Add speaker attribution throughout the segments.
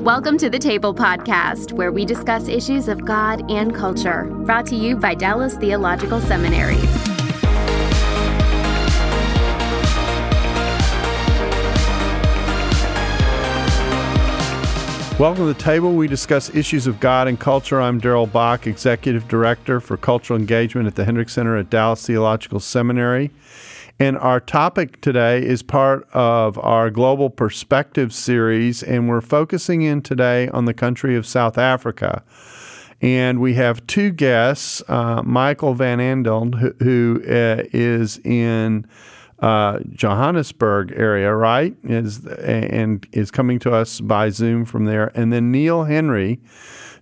Speaker 1: Welcome to the Table Podcast, where we discuss issues of God and culture. Brought to you by Dallas Theological Seminary.
Speaker 2: Welcome to the table. We discuss issues of God and culture. I'm Darrell Bock, Executive Director for Cultural Engagement at the Hendricks Center at Dallas Theological Seminary. And our topic today is part of our Global Perspective series, and we're focusing in today on the country of South Africa. And we have two guests uh, Michael Van Andel, who, who uh, is in uh, Johannesburg area, right? Is and is coming to us by Zoom from there, and then Neil Henry,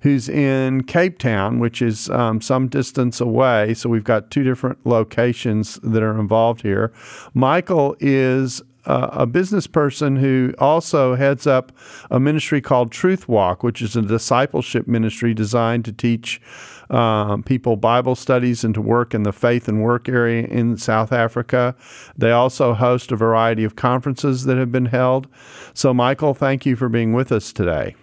Speaker 2: who's in Cape Town, which is um, some distance away. So we've got two different locations that are involved here. Michael is uh, a business person who also heads up a ministry called Truth Walk, which is a discipleship ministry designed to teach um, people Bible studies and to work in the faith and work area in South Africa. They also host a variety of conferences that have been held. So, Michael, thank you for being with us today.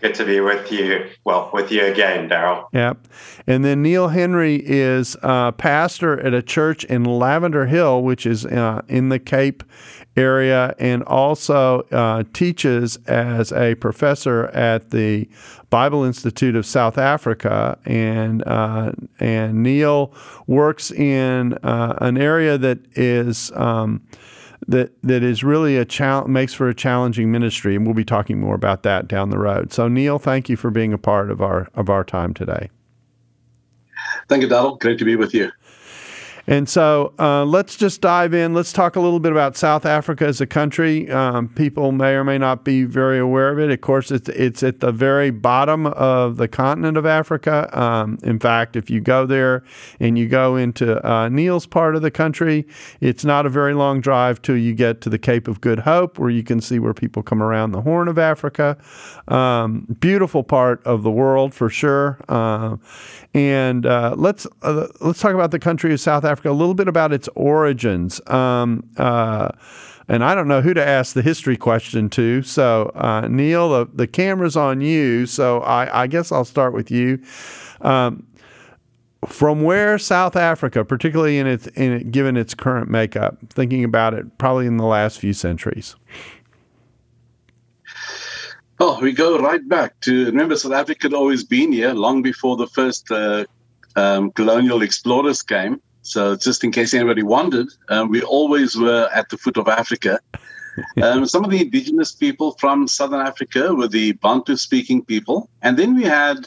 Speaker 3: Good to be with you. Well, with you again, Darrell.
Speaker 2: Yep. And then Neil Henry is pastor at a church in Lavender Hill, which is uh, in the Cape area, and also uh, teaches as a professor at the Bible Institute of South Africa. And uh, and Neil works in uh, an area that is. Um, that that is really a challenge makes for a challenging ministry, and we'll be talking more about that down the road. So, Neil, thank you for being a part of our of our time today.
Speaker 4: Thank you, Donald. Great to be with you.
Speaker 2: And so uh, let's just dive in. Let's talk a little bit about South Africa as a country. Um, people may or may not be very aware of it. Of course, it's it's at the very bottom of the continent of Africa. Um, in fact, if you go there and you go into uh, Neil's part of the country, it's not a very long drive till you get to the Cape of Good Hope, where you can see where people come around the Horn of Africa. Um, beautiful part of the world for sure. Uh, and uh, let's uh, let's talk about the country of South Africa Africa, a little bit about its origins. Um, uh, and I don't know who to ask the history question to. So, uh, Neil, the, the camera's on you. So, I, I guess I'll start with you. Um, from where South Africa, particularly in its in it, given its current makeup, thinking about it, probably in the last few centuries.
Speaker 4: Oh, we go right back to remember South Africa had always been here long before the first uh, um, colonial explorers came. So just in case anybody wondered, um, we always were at the foot of Africa. Um, some of the indigenous people from Southern Africa were the Bantu-speaking people, and then we had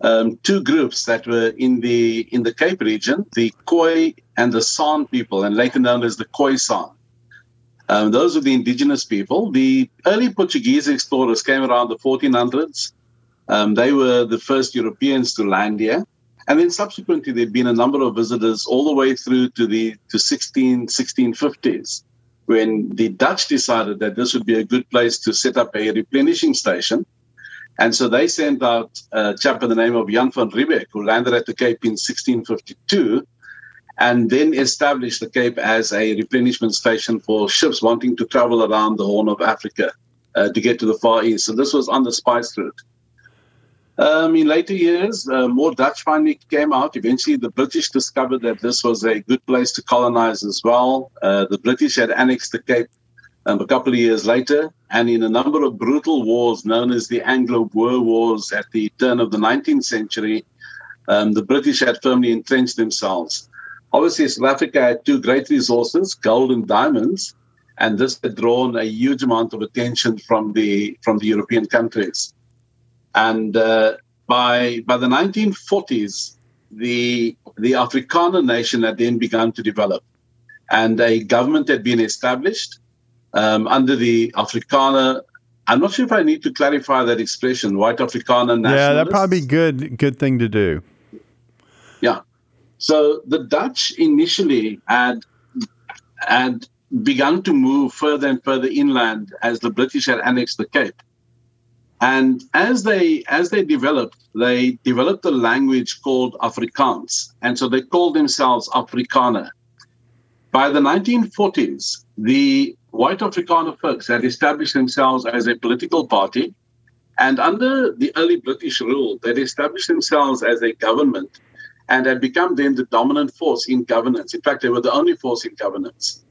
Speaker 4: um, two groups that were in the in the Cape region: the Khoi and the San people, and later known as the Khoisan. Um, those were the indigenous people. The early Portuguese explorers came around the 1400s. Um, they were the first Europeans to land here. And then subsequently, there'd been a number of visitors all the way through to the to 16, 1650s, when the Dutch decided that this would be a good place to set up a replenishing station. And so they sent out a chap by the name of Jan van Riebeeck, who landed at the Cape in 1652, and then established the Cape as a replenishment station for ships wanting to travel around the Horn of Africa uh, to get to the Far East. So this was on the spice route. Um, in later years, uh, more Dutch finally came out. Eventually, the British discovered that this was a good place to colonize as well. Uh, the British had annexed the Cape um, a couple of years later, and in a number of brutal wars known as the Anglo-Boer Wars at the turn of the 19th century, um, the British had firmly entrenched themselves. Obviously, South Africa had two great resources, gold and diamonds, and this had drawn a huge amount of attention from the from the European countries. And uh, by by the 1940s, the the Afrikaner nation had then begun to develop, and a government had been established um, under the Afrikaner. I'm not sure if I need to clarify that expression, white Afrikaner
Speaker 2: Yeah, that'd probably be good good thing to do.
Speaker 4: Yeah. So the Dutch initially had had begun to move further and further inland as the British had annexed the Cape. And as they as they developed, they developed a language called Afrikaans, and so they called themselves Afrikaner. By the 1940s, the white Afrikaner folks had established themselves as a political party. And under the early British rule, they'd established themselves as a government and had become then the dominant force in governance. In fact, they were the only force in governance.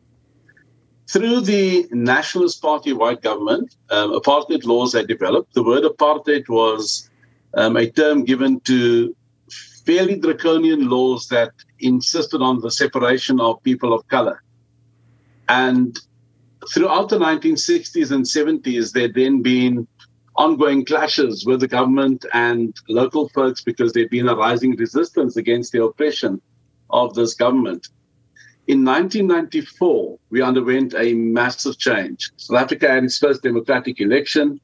Speaker 4: Through the Nationalist Party white government, um, apartheid laws had developed. The word apartheid was um, a term given to fairly draconian laws that insisted on the separation of people of color. And throughout the 1960s and 70s, there'd then been ongoing clashes with the government and local folks because there'd been a rising resistance against the oppression of this government. In 1994, we underwent a massive change. South Africa had its first democratic election,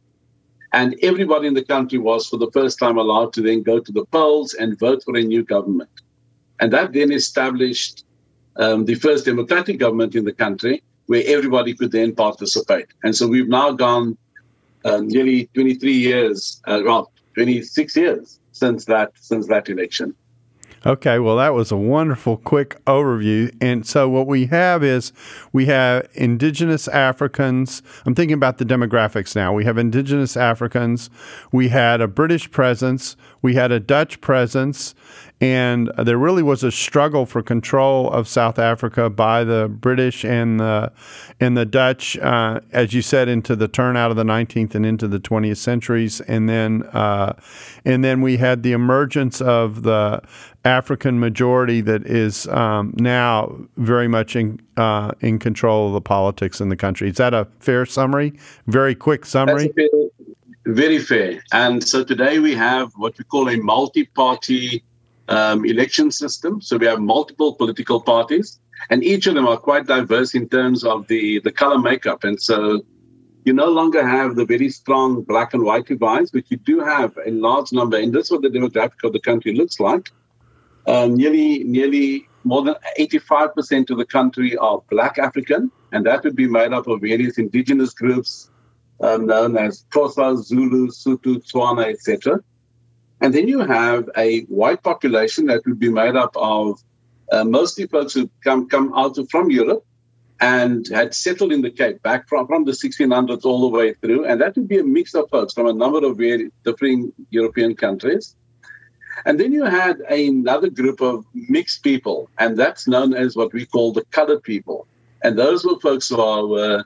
Speaker 4: and everybody in the country was, for the first time, allowed to then go to the polls and vote for a new government. And that then established um, the first democratic government in the country where everybody could then participate. And so we've now gone uh, nearly 23 years, uh, well, 26 years since that since that election.
Speaker 2: Okay, well, that was a wonderful quick overview. And so, what we have is we have indigenous Africans. I'm thinking about the demographics now. We have indigenous Africans. We had a British presence. We had a Dutch presence and there really was a struggle for control of South Africa by the British and the and the Dutch, uh, as you said, into the turnout of the 19th and into the 20th centuries, and then uh, and then we had the emergence of the African majority that is um, now very much in uh, in control of the politics in the country. Is that a fair summary? Very quick summary.
Speaker 4: Very fair. And so today we have what we call a multi-party um, election system. So we have multiple political parties, and each of them are quite diverse in terms of the, the color makeup. And so you no longer have the very strong black and white divides, but you do have a large number, and this is what the demographic of the country looks like. Um, nearly, nearly more than 85% of the country are black African, and that would be made up of various indigenous groups um, known as Xhosa, Zulu, Sotho, Tswana, etc. And then you have a white population that would be made up of uh, mostly folks who come come out of, from Europe and had settled in the Cape back from, from the 1600s all the way through. And that would be a mix of folks from a number of very different European countries. And then you had another group of mixed people, and that's known as what we call the colored people. And those were folks who, are, uh,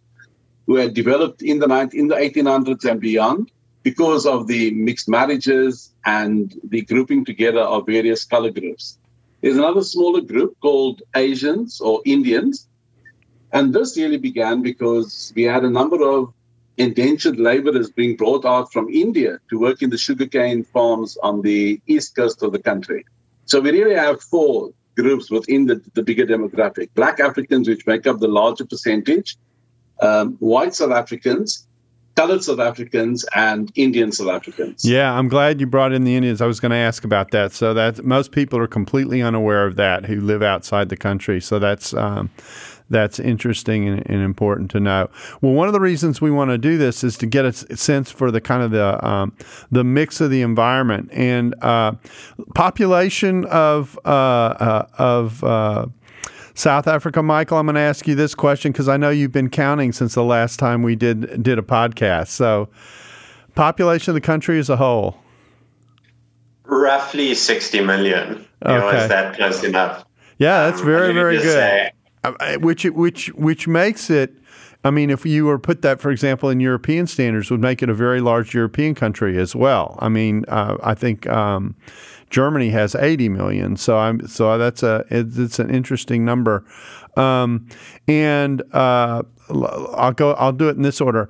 Speaker 4: who had developed in the, in the 1800s and beyond because of the mixed marriages and the grouping together of various color groups. There's another smaller group called Asians or Indians. And this really began because we had a number of indentured laborers being brought out from India to work in the sugarcane farms on the east coast of the country. So we really have four groups within the, the bigger demographic Black Africans, which make up the larger percentage, um, white South Africans, colored South Africans and Indian South Africans.
Speaker 2: Yeah, I'm glad you brought in the Indians. I was going to ask about that. So that most people are completely unaware of that who live outside the country. So that's um, that's interesting and, and, important to know. Well, one of the reasons we want to do this is to get a sense for the kind of the um, the mix of the environment and uh, population of uh, uh, of uh, South Africa, Michael, I'm going to ask you this question because I know you've been counting since the last time we did did a podcast. So, population of the country as a whole,
Speaker 3: roughly 60 million. Okay. Know, is that close enough?
Speaker 2: Yeah, that's um, very very good. Say, uh, which which which makes it. I mean, if you were put that, for example, in European standards, would make it a very large European country as well. I mean, uh, I think. Um, Germany has 80 million. So I'm so that's a it's an interesting number. Um, and uh, I'll go. I'll do it in this order.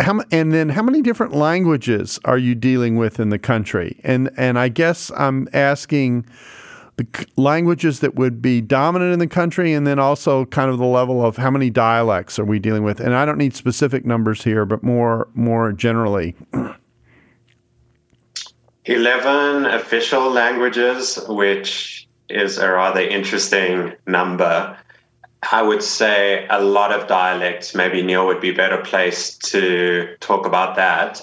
Speaker 2: How, and then how many different languages are you dealing with in the country? And and I guess I'm asking the languages that would be dominant in the country, and then also kind of the level of how many dialects are we dealing with. And I don't need specific numbers here, but more more generally.
Speaker 3: 11 official languages, which is a rather interesting number. I would say a lot of dialects. Maybe Neil would be better placed to talk about that.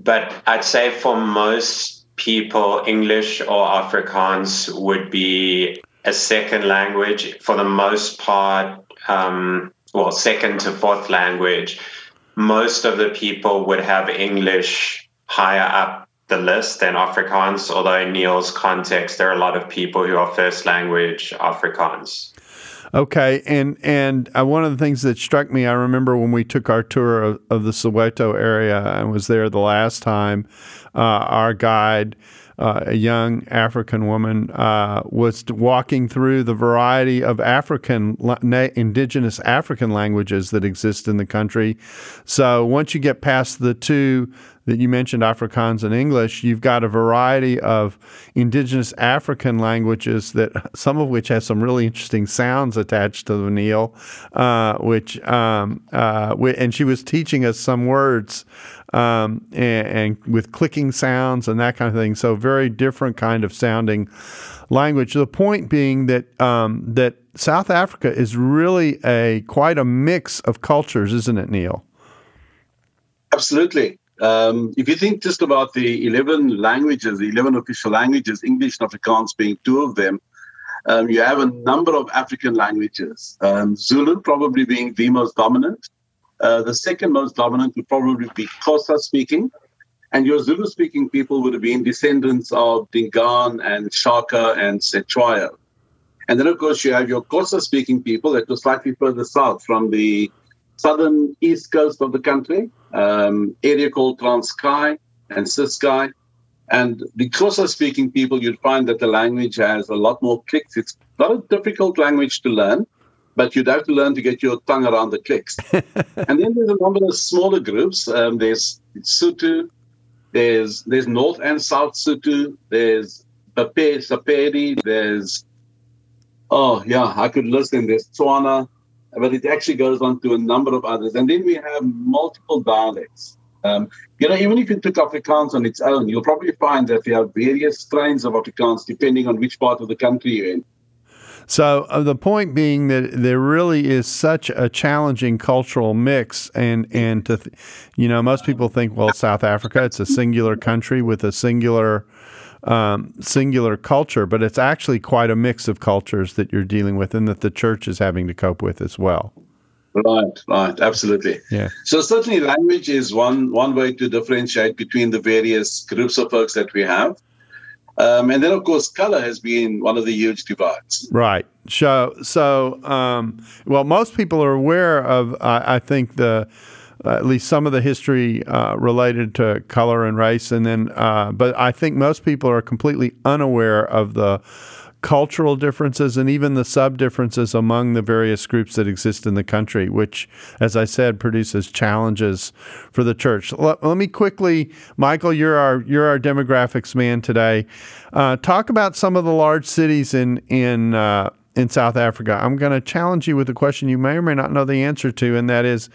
Speaker 3: But I'd say for most people, English or Afrikaans would be a second language for the most part, um, well, second to fourth language, most of the people would have English higher up the list than Afrikaans, although in Neil's context, there are a lot of people who are first language Afrikaans.
Speaker 2: Okay, and and uh, one of the things that struck me, I remember when we took our tour of, of the Soweto area and was there the last time, uh, our guide uh, a young African woman uh, was walking through the variety of African, indigenous African languages that exist in the country. So once you get past the two that you mentioned, Afrikaans and English, you've got a variety of indigenous African languages that some of which have some really interesting sounds attached to the Neil, uh, which um, uh, and she was teaching us some words um, and, and, with clicking sounds and that kind of thing. So very different kind of sounding language. The point being that um, that South Africa is really a quite a mix of cultures, isn't it, Neil?
Speaker 4: Absolutely. Um, if you think just about the 11 languages, the 11 official languages, English and Afrikaans being two of them, um, you have a number of African languages. Um, Zulu probably being the most dominant. Uh, the second most dominant would probably be Xhosa speaking. And your Zulu speaking people would have been descendants of Dingaan and Shaka and Cetshwayo. And then, of course, you have your Xhosa speaking people that were slightly further south from the southern east coast of the country, um, area called Transkei and Ciskei. And the Xhosa speaking people, you'd find that the language has a lot more clicks. It's not a difficult language to learn but you'd have to learn to get your tongue around the clicks. and then there's a number of smaller groups. Um, there's Sotho, there's there's North and South Sotho, there's Bape, Sepedi, there's oh yeah, I could list them. There's Tswana, but it actually goes on to a number of others. And then we have multiple dialects. Um, you know, even if you took Afrikaans on its own, you'll probably find that there are various strains of Afrikaans depending on which part of the country you're in.
Speaker 2: So uh, the point being that there really is such a challenging cultural mix, and and to, th- you know, most people think, well, South Africa, it's a singular country with a singular. Um, singular culture, but it's actually quite a mix of cultures that you're dealing with, and that the church is having to cope with as well.
Speaker 4: Right, right, absolutely.
Speaker 2: Yeah.
Speaker 4: So certainly, language is one one way to differentiate between the various groups of folks that we have. Um, and then, of course, color has been one of the huge divides.
Speaker 2: Right. So, so um, well, most people are aware of, I think, the uh, at least some of the history uh, related to color and race, and then, uh, but I think most people are completely unaware of the cultural differences and even the sub differences among the various groups that exist in the country, which, as I said, produces challenges for the church. Let, let me quickly, Michael, you're our you're our demographics man today. Uh, talk about some of the large cities in in uh, in South Africa. I'm going to challenge you with a question you may or may not know the answer to, and that is,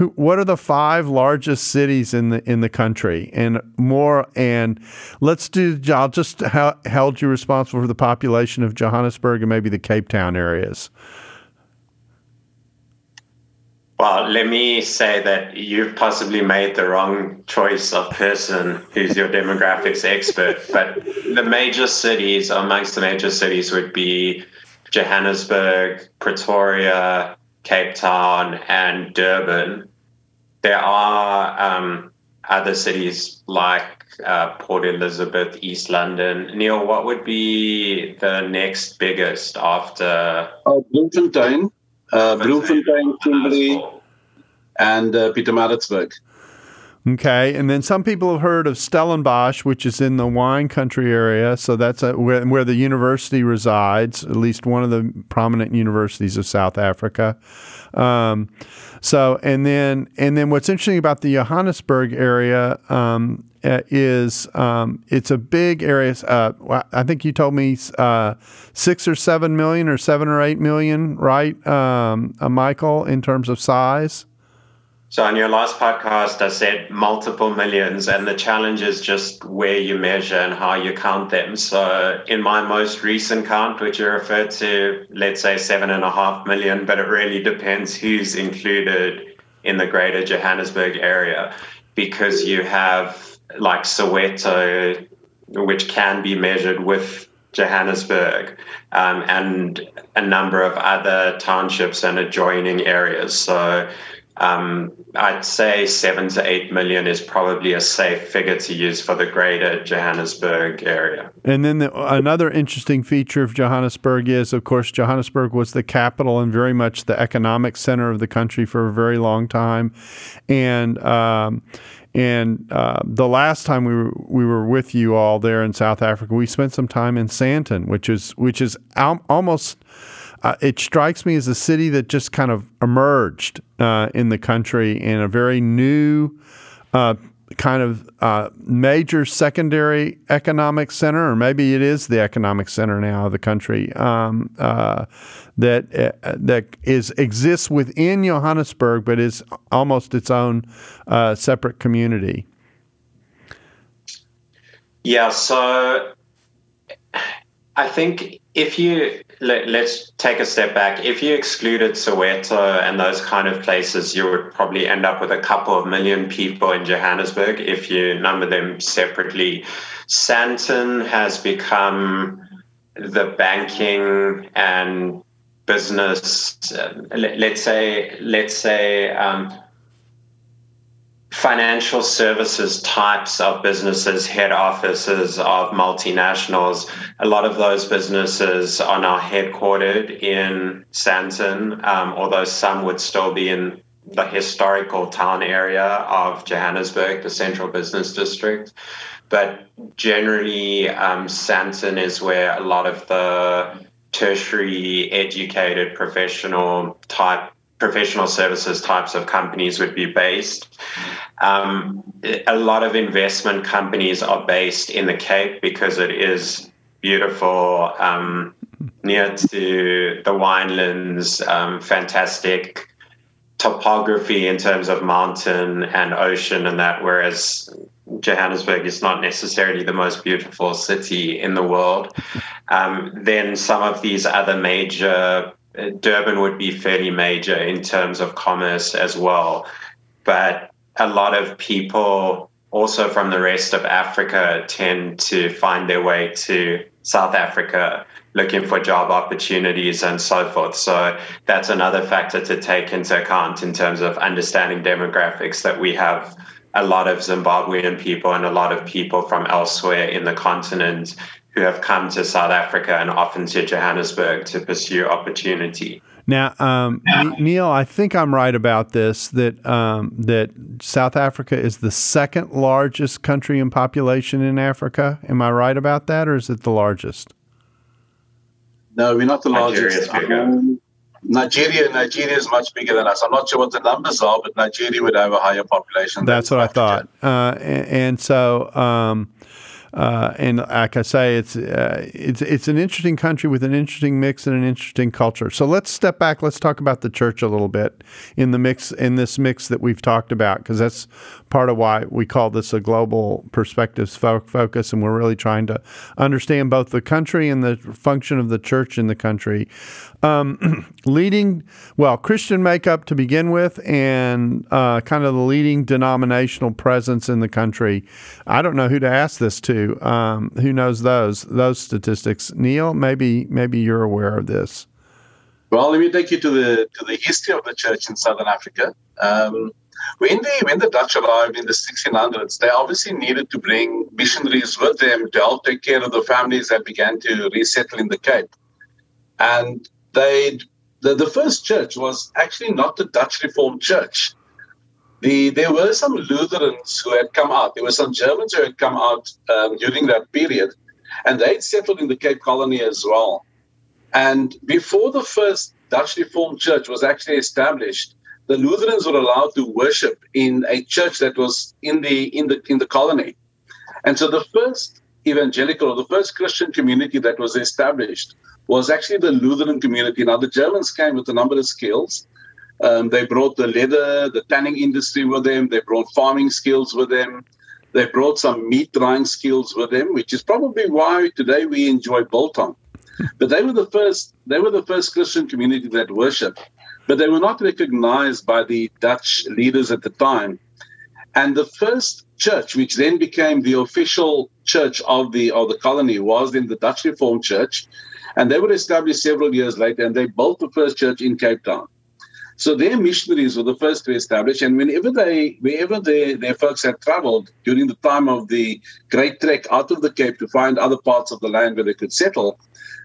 Speaker 2: who, what are the five largest cities in the in the country, and more? And let's do. I'll just ha- held you responsible for the population of Johannesburg and maybe the Cape Town areas.
Speaker 3: Well, let me say that you've possibly made the wrong choice of person who's your demographics expert. But the major cities, amongst the major cities, would be Johannesburg, Pretoria, Cape Town, and Durban. There are um, other cities like uh, Port Elizabeth, East London. Neil, what would be the next biggest after?
Speaker 4: Uh, Bloemfontein, uh, Bloemfontein, Kimberley, and uh, Pietermaritzburg.
Speaker 2: Okay, and then some people have heard of Stellenbosch, which is in the wine country area. So that's a, where, where the university resides, at least one of the prominent universities of South Africa. Um, so, and then and then what's interesting about the Johannesburg area um, uh, is um, it's a big area. Uh, I think you told me uh, six or seven million, or seven or eight million, right, um, uh, Michael, in terms of size.
Speaker 3: So, on your last podcast, I said multiple millions, and the challenge is just where you measure and how you count them. So, in my most recent count, which you referred to, let's say seven and a half million, but it really depends who's included in the greater Johannesburg area because you have like Soweto, which can be measured with Johannesburg um, and a number of other townships and adjoining areas. So um, I'd say seven to eight million is probably a safe figure to use for the greater Johannesburg area.
Speaker 2: And then the, another interesting feature of Johannesburg is, of course, Johannesburg was the capital and very much the economic center of the country for a very long time, and. Um, and uh, the last time we were, we were with you all there in South Africa, we spent some time in Sandton, which is which is al- almost uh, it strikes me as a city that just kind of emerged uh, in the country in a very new uh, kind of uh, major secondary economic center, or maybe it is the economic center now of the country um, uh, that uh, that is exists within Johannesburg, but is almost its own separate community.
Speaker 3: Yeah, so I think if you let, us take a step back. If you excluded Soweto and those kind of places, you would probably end up with a couple of million people in Johannesburg if you number them separately. Sandton has become the banking and business. Uh, let, us say, let's say. Um, financial services types of businesses, head offices of multinationals. A lot of those businesses are now headquartered in Sandton, um, although some would still be in the historical town area of Johannesburg, the central business district. But generally, um, Sandton is where a lot of the tertiary educated professional type professional services types of companies would be based. Um, a lot of investment companies are based in the Cape because it is beautiful, um, near to the winelands, um, fantastic topography in terms of mountain and ocean and that, whereas Johannesburg is not necessarily the most beautiful city in the world. Um, then some of these other major Uh, Durban would be fairly major in terms of commerce as well. But a lot of people also from the rest of Africa tend to find their way to South Africa looking for job opportunities and so forth. So that's another factor to take into account in terms of understanding demographics that we have a lot of Zimbabwean people and a lot of people from elsewhere in the continent who have come to South Africa and often to Johannesburg to pursue opportunity.
Speaker 2: Now, um, Neil, I think I'm right about this that um, that South Africa is the second largest country in population in Africa. Am I right about that, or is it the largest?
Speaker 4: No, we're not the largest. Um, Nigeria, Nigeria is much bigger than us. I'm not sure what the numbers are, but Nigeria would have a higher population.
Speaker 2: That's what Africa. I thought. Uh, and, and, so. Uh, and like I say, it's uh, it's it's an interesting country with an interesting mix and an interesting culture. So let's step back. Let's talk about the church a little bit in the mix in this mix that we've talked about because that's part of why we call this a global perspectives fo- focus, and we're really trying to understand both the country and the function of the church in the country. Um, leading, well, Christian makeup to begin with, and uh, kind of the leading denominational presence in the country. I don't know who to ask this to. Um, who knows those those statistics? Neil, maybe maybe you're aware of this.
Speaker 4: Well, let me take you to the to the history of the church in Southern Africa. Um, when the when the Dutch arrived in the 1600s, they obviously needed to bring missionaries with them to help take care of the families that began to resettle in the Cape. And they the, the first church was actually not the Dutch Reformed Church. The, there were some Lutherans who had come out. There were some Germans who had come out um, during that period, and they'd settled in the Cape Colony as well. And before the first Dutch Reformed Church was actually established, the Lutherans were allowed to worship in a church that was in the in the in the colony. And so the first evangelical or the first Christian community that was established was actually the Lutheran community. Now, the Germans came with a number of skills. Um, they brought the leather, the tanning industry with them. They brought farming skills with them. They brought some meat drying skills with them, which is probably why today we enjoy biltong. But they were the first. They were the first Christian community that worshipped, but they were not recognized by the Dutch leaders at the time. And the first church, which then became the official church of the of the colony, was in the Dutch Reformed Church, and they were established several years later, and they built the first church in Cape Town. So their missionaries were the first to establish, and whenever they, wherever they, their folks had traveled during the time of the Great Trek out of the Cape to find other parts of the land where they could settle,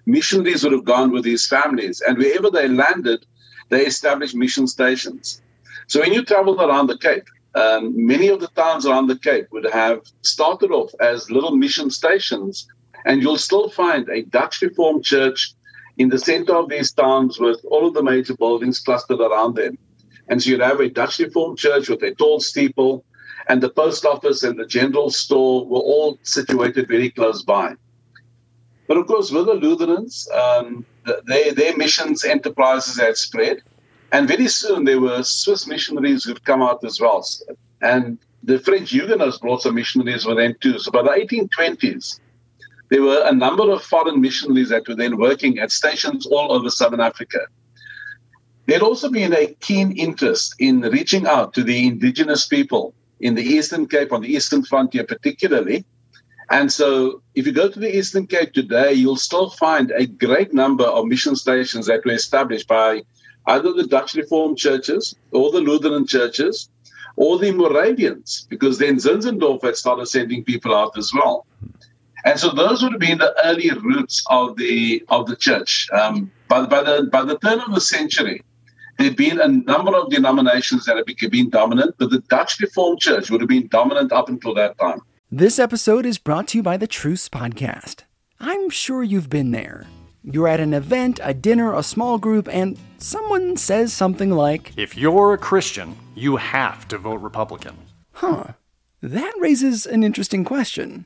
Speaker 4: missionaries would have gone with these families, and wherever they landed, they established mission stations. So when you travel around the Cape, um, many of the towns around the Cape would have started off as little mission stations, and you'll still find a Dutch Reformed church in the center of these towns with all of the major buildings clustered around them. And so you'd have a Dutch Reformed church with a tall steeple, and the post office and the general store were all situated very close by. But of course, with the Lutherans, um, their, their missions enterprises had spread. And very soon there were Swiss missionaries who'd come out as well. And the French Huguenots brought some missionaries with them too. So by the 1820s, there were a number of foreign missionaries that were then working at stations all over Southern Africa. There had also been a keen interest in reaching out to the indigenous people in the Eastern Cape, on the Eastern frontier particularly. And so, if you go to the Eastern Cape today, you'll still find a great number of mission stations that were established by either the Dutch Reformed churches or the Lutheran churches or the Moravians, because then Zinzendorf had started sending people out as well. And so those would have been the early roots of the of the church. Um, by, by the by the turn of the century, there'd been a number of denominations that had been dominant, but the Dutch Reformed Church would have been dominant up until that time.
Speaker 5: This episode is brought to you by the Truce Podcast. I'm sure you've been there. You're at an event, a dinner, a small group, and someone says something like,
Speaker 6: If you're a Christian, you have to vote Republican.
Speaker 5: Huh. That raises an interesting question.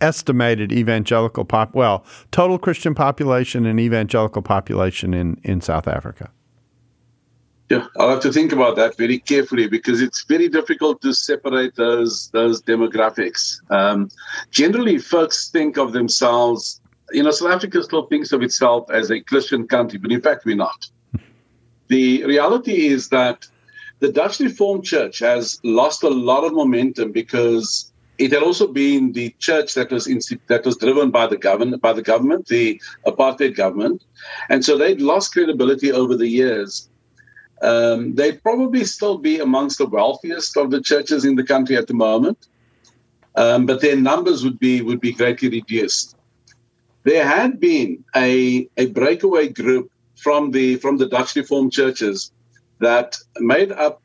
Speaker 2: estimated evangelical pop well total Christian population and evangelical population in in South Africa?
Speaker 4: Yeah, I'll have to think about that very carefully because it's very difficult to separate those those demographics. Um, generally, folks think of themselves. You know, South Africa still thinks of itself as a Christian country, but in fact, we're not. the reality is that the Dutch Reformed Church has lost a lot of momentum because it had also been the church that was that was driven by the government by the government, the apartheid government, and so they'd lost credibility over the years. Um, they'd probably still be amongst the wealthiest of the churches in the country at the moment, um, but their numbers would be would be greatly reduced. There had been a a breakaway group from the from the Dutch Reformed churches that made up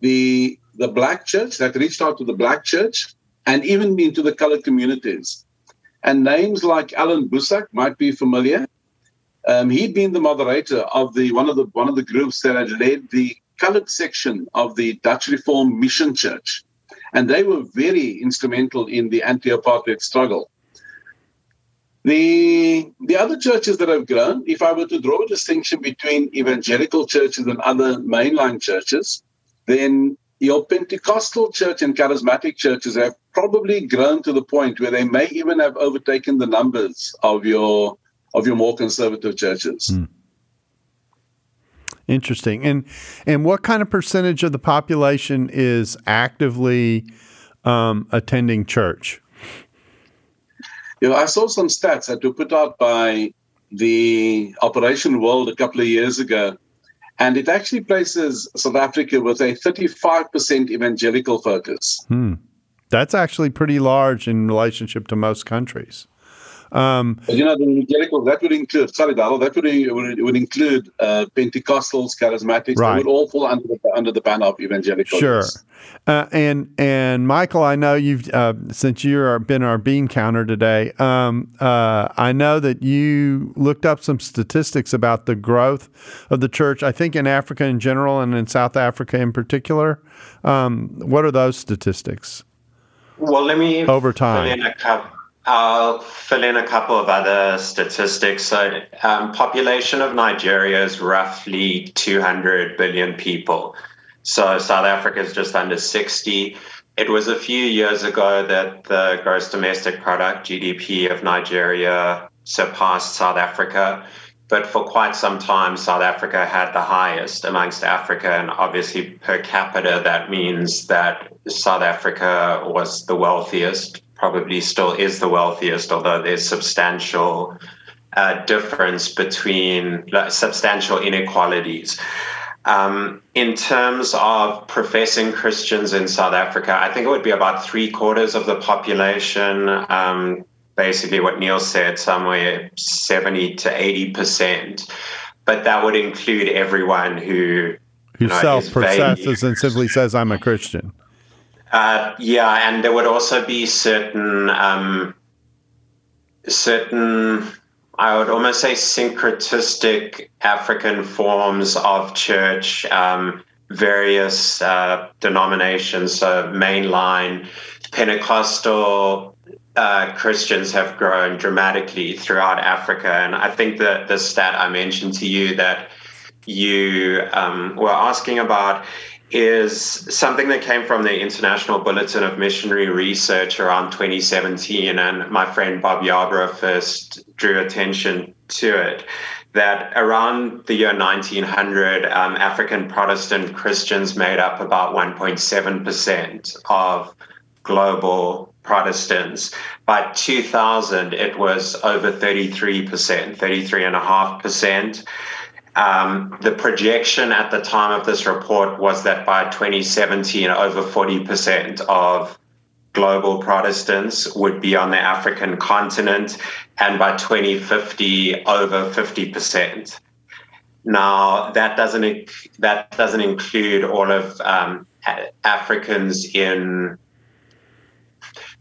Speaker 4: the the black church that reached out to the black church and even into the colored communities. And names like Allan Boesak might be familiar. Um, he'd been the moderator of the one of the one of the groups that had led the colored section of the Dutch Reformed Mission Church, and they were very instrumental in the anti-apartheid struggle. The the other churches that have grown, if I were to draw a distinction between evangelical churches and other mainline churches, then your Pentecostal church and charismatic churches have probably grown to the point where they may even have overtaken the numbers of your of your more conservative churches. Hmm.
Speaker 2: Interesting. And and what kind of percentage of the population is actively um, attending church?
Speaker 4: You know, I saw some stats that were put out by the Operation World a couple of years ago and it actually places South Africa with a 35% evangelical focus.
Speaker 2: Hmm. That's actually pretty large in relationship to most countries. Um,
Speaker 4: but you know, the evangelical that would include sorry, Darrell, that would, would, would include uh, Pentecostals, charismatics.
Speaker 2: Right.
Speaker 4: They would all fall under the under the banner of evangelical.
Speaker 2: Sure. Uh, and and Michael, I know you've uh, since you've been our bean counter today. Um, uh, I know that you looked up some statistics about the growth of the church. I think in Africa in general and in South Africa in particular. Um, what are those statistics?
Speaker 3: Well, let me
Speaker 2: over time.
Speaker 3: I'll fill in a couple of other statistics. So, um, population of Nigeria is roughly 200 billion people. So South Africa is just under 60. It was a few years ago that the gross domestic product GDP of Nigeria surpassed South Africa. But for quite some time, South Africa had the highest amongst Africa. And obviously, per capita, that means that South Africa was the wealthiest, probably still is the wealthiest, although there's substantial uh, difference between uh, substantial inequalities. Um, in terms of professing Christians in South Africa, I think it would be about three quarters of the population. Um, basically, what Neil said, somewhere 70 to 80 percent. But that would include everyone who
Speaker 2: who you know, self professes and simply says, "I'm a Christian."
Speaker 3: Uh, yeah, and there would also be certain um, certain I would almost say syncretistic African forms of church, um, various uh, denominations, so mainline Pentecostal uh, Christians have grown dramatically throughout Africa. And I think that the stat I mentioned to you that you um, were asking about is something that came from the International Bulletin of Missionary Research around 2017. And my friend Bob Yarbrough first drew attention to it. That around the year 1900, um, African Protestant Christians made up about 1.7% of global Protestants. By 2000, it was over 33%, 33.5%. Um, the projection at the time of this report was that by 2017, over 40% of global Protestants would be on the African continent, and by 2050, over 50%. Now, that doesn't that doesn't include all of um, Africans in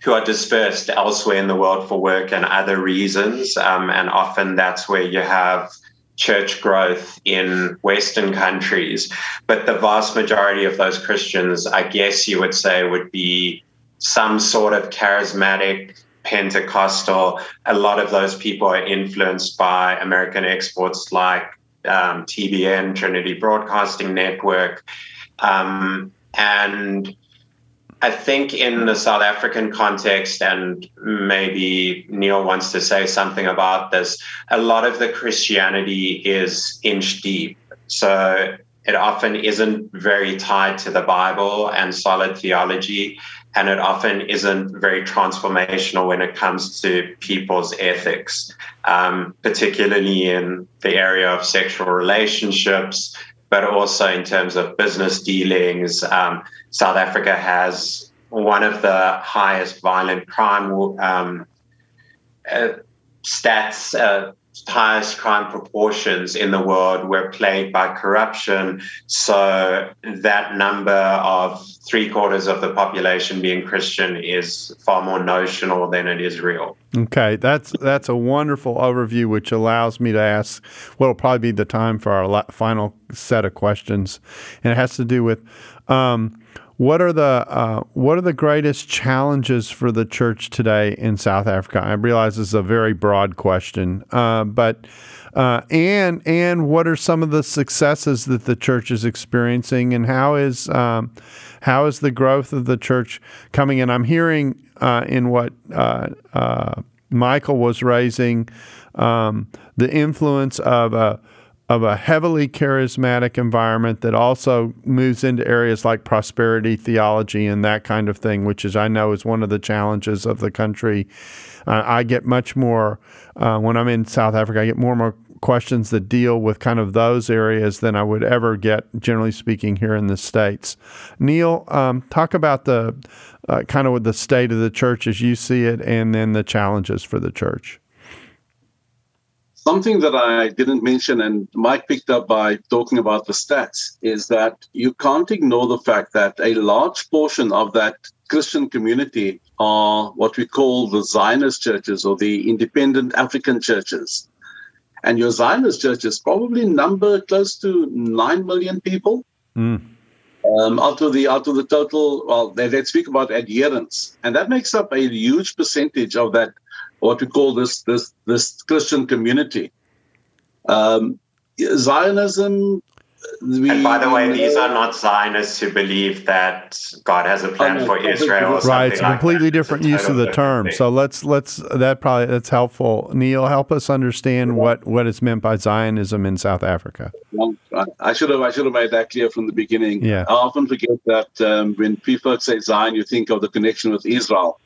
Speaker 3: who are dispersed elsewhere in the world for work and other reasons, um, and often that's where you have church growth in Western countries. But the vast majority of those Christians, I guess you would say, would be some sort of charismatic Pentecostal. A lot of those people are influenced by American exports like um, TBN, Trinity Broadcasting Network. Um, and I think in the South African context, and maybe Neil wants to say something about this, a lot of the Christianity is inch deep. So it often isn't very tied to the Bible and solid theology, and it often isn't very transformational when it comes to people's ethics, um, particularly in the area of sexual relationships, but also in terms of business dealings. Um, South Africa has one of the highest violent crime um, uh, stats, uh, highest crime proportions in the world were plagued by corruption. So that number of three quarters of the population being Christian is far more notional than it is real.
Speaker 2: Okay, that's that's a wonderful overview, which allows me to ask what will probably be the time for our final set of questions, and it has to do with. Um, what are the uh, what are the greatest challenges for the church today in South Africa? I realize this is a very broad question, uh, but uh, and and what are some of the successes that the church is experiencing, and how is um, how is the growth of the church coming in? I'm hearing uh, in what uh, uh, Michael was raising um, the influence of a of a heavily charismatic environment that also moves into areas like prosperity theology and that kind of thing, which is I know is one of the challenges of the country. Uh, I get much more uh, when I'm in South Africa. I get more and more questions that deal with kind of those areas than I would ever get, generally speaking, here in the states. Neil, um, talk about the uh, kind of the state of the church as you see it, and then the challenges for the church.
Speaker 4: Something that I didn't mention and Mike picked up by talking about the stats is that you can't ignore the fact that a large portion of that Christian community are what we call the Zionist churches or the independent African churches. And your Zionist churches probably number close to 9 million people. Mm. Um, out of the out of the total, well, they, they speak about adherence, and that makes up a huge percentage of that what we call this this this Christian community. Um, Zionism.
Speaker 3: We, and by the way, these are not Zionists who believe that God has a plan for Israel.
Speaker 2: right, it's
Speaker 3: a
Speaker 2: completely different use of the term. So let's let's that probably that's helpful. Neil, help us understand what what is meant by Zionism in South Africa.
Speaker 4: Well, I should have I should have made that clear from the beginning.
Speaker 2: Yeah.
Speaker 4: I often forget that um, when people say Zion, you think of the connection with Israel.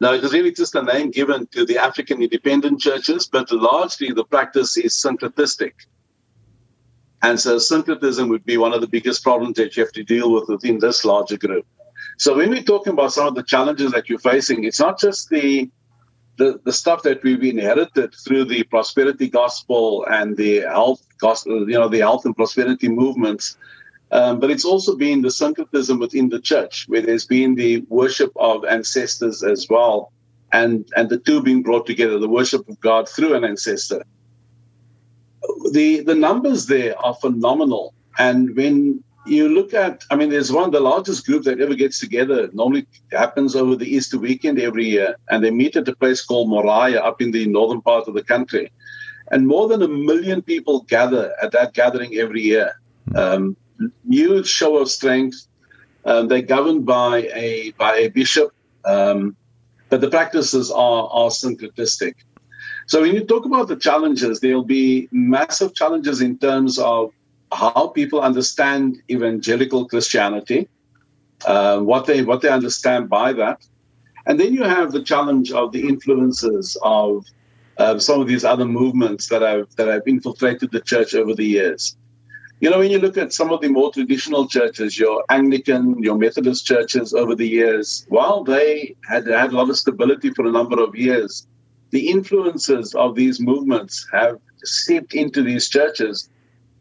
Speaker 4: Now, it is really just a name given to the African independent churches, but largely the practice is syncretistic. And so syncretism would be one of the biggest problems that you have to deal with within this larger group. So when we're talking about some of the challenges that you're facing, it's not just the the, the stuff that we've inherited through the prosperity gospel and the health gospel, you know, the health and prosperity movements, um, but it's also been the syncretism within the church, where there's been the worship of ancestors as well, and, and the two being brought together, the worship of God through an ancestor. The, the numbers there are phenomenal. And when you look at, I mean, there's one, the largest group that ever gets together, normally happens over the Easter weekend every year, and they meet at a place called Moria up in the northern part of the country. And more than a million people gather at that gathering every year. Um, huge show of strength. Um, they're governed by a by a bishop, um, but the practices are are syncretistic. So when you talk about the challenges, there'll be massive challenges in terms of how people understand evangelical Christianity, uh, what they what they understand by that, and then you have the challenge of the influences of uh, some of these other movements that have that have infiltrated the church over the years. You know, when you look at some of the more traditional churches, your Anglican, your Methodist churches over the years, while they had had a lot of stability for a number of years, the influences of these movements have seeped into these churches.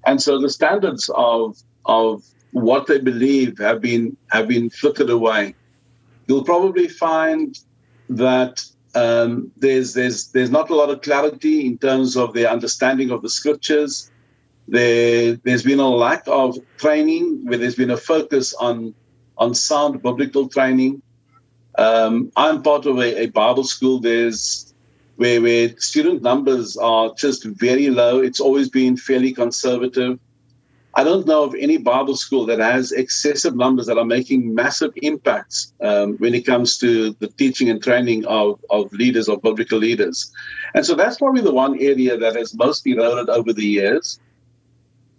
Speaker 4: And so the standards of of what they believe have been have been flickered away. You'll probably find that um, there's there's there's not a lot of clarity in terms of their understanding of the scriptures. There, there's been a lack of training where there's been a focus on, on sound biblical training. Um, I'm part of a, a, Bible school. There's where, where student numbers are just very low. It's always been fairly conservative. I don't know of any Bible school that has excessive numbers that are making massive impacts um, when it comes to the teaching and training of, of leaders, of biblical leaders. And so that's probably the one area that has most eroded over the years.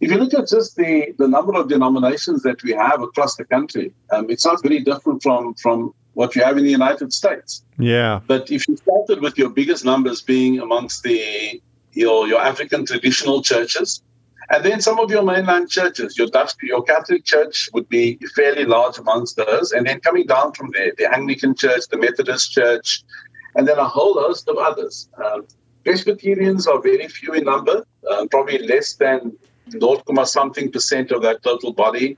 Speaker 4: If you look at just the, the number of denominations that we have across the country, um, it's not very different from, from what you have in the United States.
Speaker 2: Yeah.
Speaker 4: But if you started with your biggest numbers being amongst the your, your African traditional churches, and then some of your mainland churches, your Dutch, your Catholic Church would be fairly large amongst those, and then coming down from there, the Anglican Church, the Methodist Church, and then a whole host of others. Um, Presbyterians are very few in number, uh, probably less than 0, something percent of that total body.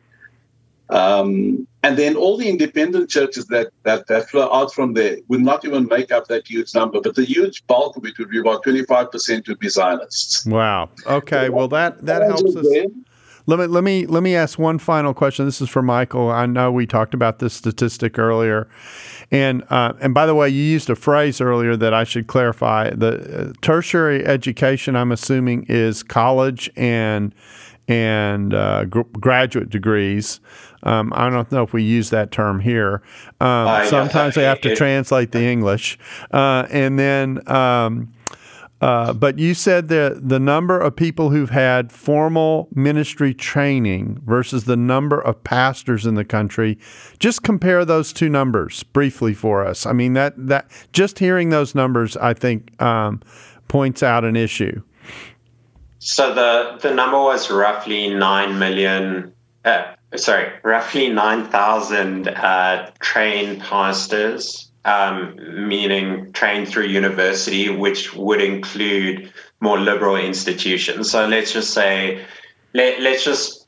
Speaker 4: Um, and then all the independent churches that, that, that flow out from there would not even make up that huge number, but the huge bulk of it would be about 25% would be Zionists.
Speaker 2: Wow. Okay. Well, that, that helps us. Let me let me let me ask one final question. This is for Michael. I know we talked about this statistic earlier, and uh, and by the way, you used a phrase earlier that I should clarify. The uh, tertiary education, I'm assuming, is college and and uh, gr- graduate degrees. Um, I don't know if we use that term here. Um, sometimes they have to translate the English, uh, and then. Um, uh, but you said that the number of people who've had formal ministry training versus the number of pastors in the country. Just compare those two numbers briefly for us. I mean that that just hearing those numbers, I think, um, points out an issue.
Speaker 3: So the the number was roughly nine million. Uh, sorry, roughly nine thousand uh, trained pastors um, meaning trained through university, which would include more liberal institutions. So let's just say, let, let's just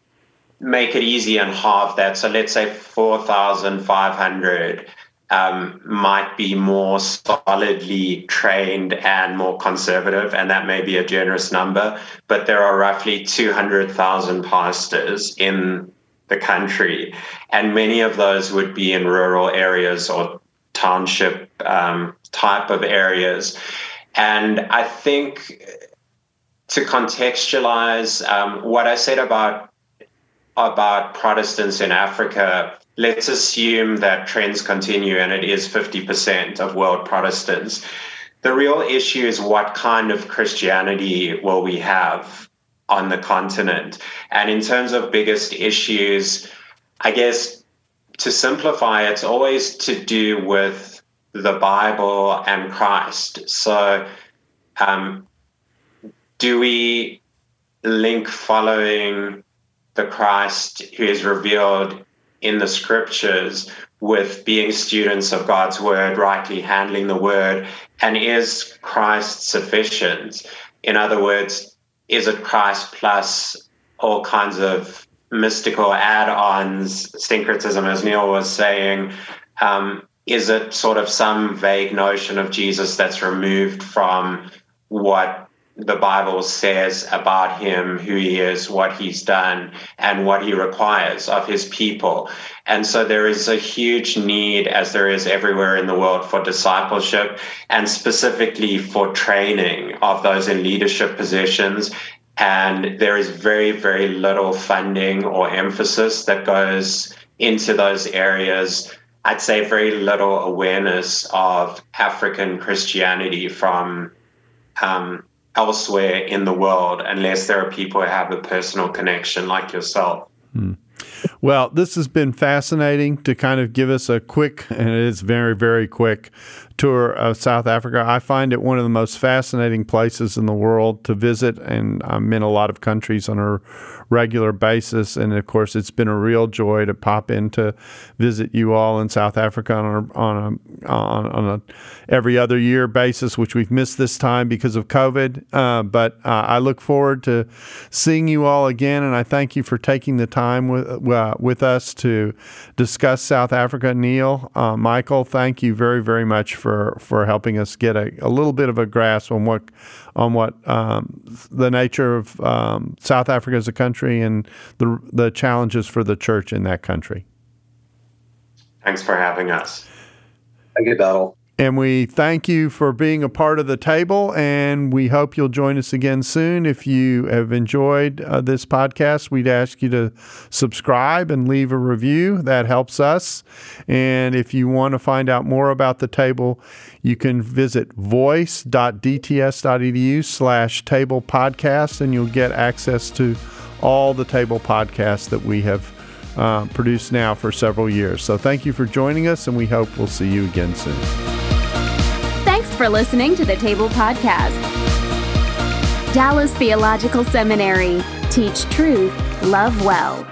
Speaker 3: make it easy and halve that. So let's say 4,500 um, might be more solidly trained and more conservative, and that may be a generous number, but there are roughly 200,000 pastors in the country, and many of those would be in rural areas or township um, type of areas. And I think to contextualize um, what I said about about Protestants in Africa, let's assume that trends continue and it is 50% of world Protestants. The real issue is what kind of Christianity will we have on the continent? And in terms of biggest issues, I guess to simplify, it's always to do with the Bible and Christ. So, um, do we link following the Christ who is revealed in the scriptures with being students of God's word, rightly handling the word? And is Christ sufficient? In other words, is it Christ plus all kinds of mystical add ons, syncretism, as Neil was saying? Um, is it sort of some vague notion of Jesus that's removed from what the Bible says about him, who he is, what he's done, and what he requires of his people. And so there is a huge need, as there is everywhere in the world, for discipleship and specifically for training of those in leadership positions. And there is very, very little funding or emphasis that goes into those areas. I'd say very little awareness of African Christianity from um, elsewhere in the world unless there are people who have a personal connection like yourself. Hmm.
Speaker 2: Well, this has been fascinating to kind of give us a quick, and it is very, very quick tour of South Africa. I find it one of the most fascinating places in the world to visit, and I'm in a lot of countries on a regular basis. And of course, it's been a real joy to pop in to visit you all in South Africa on a, on a, on, on a every other year basis, which we've missed this time because of COVID. Uh, but uh, I look forward to seeing you all again, and I thank you for taking the time with uh, with us to discuss South Africa. Neil, uh, Michael, thank you very very much for for helping us get a, a little bit of a grasp on what on what um, the nature of um, South Africa as a country and the the challenges for the church in that country.
Speaker 3: Thanks for having us.
Speaker 4: Thank you, Darrell.
Speaker 2: And we thank you for being a part of the table, and we hope you'll join us again soon. If you have enjoyed uh, this podcast, we'd ask you to subscribe and leave a review. That helps us. And if you want to find out more about the table, you can visit voice.dts.edu slash table podcast, and you'll get access to all the table podcasts that we have uh, produced now for several years. So thank you for joining us, and we hope we'll see you again soon
Speaker 1: for listening to the Table Podcast. Dallas Theological Seminary. Teach truth, love well.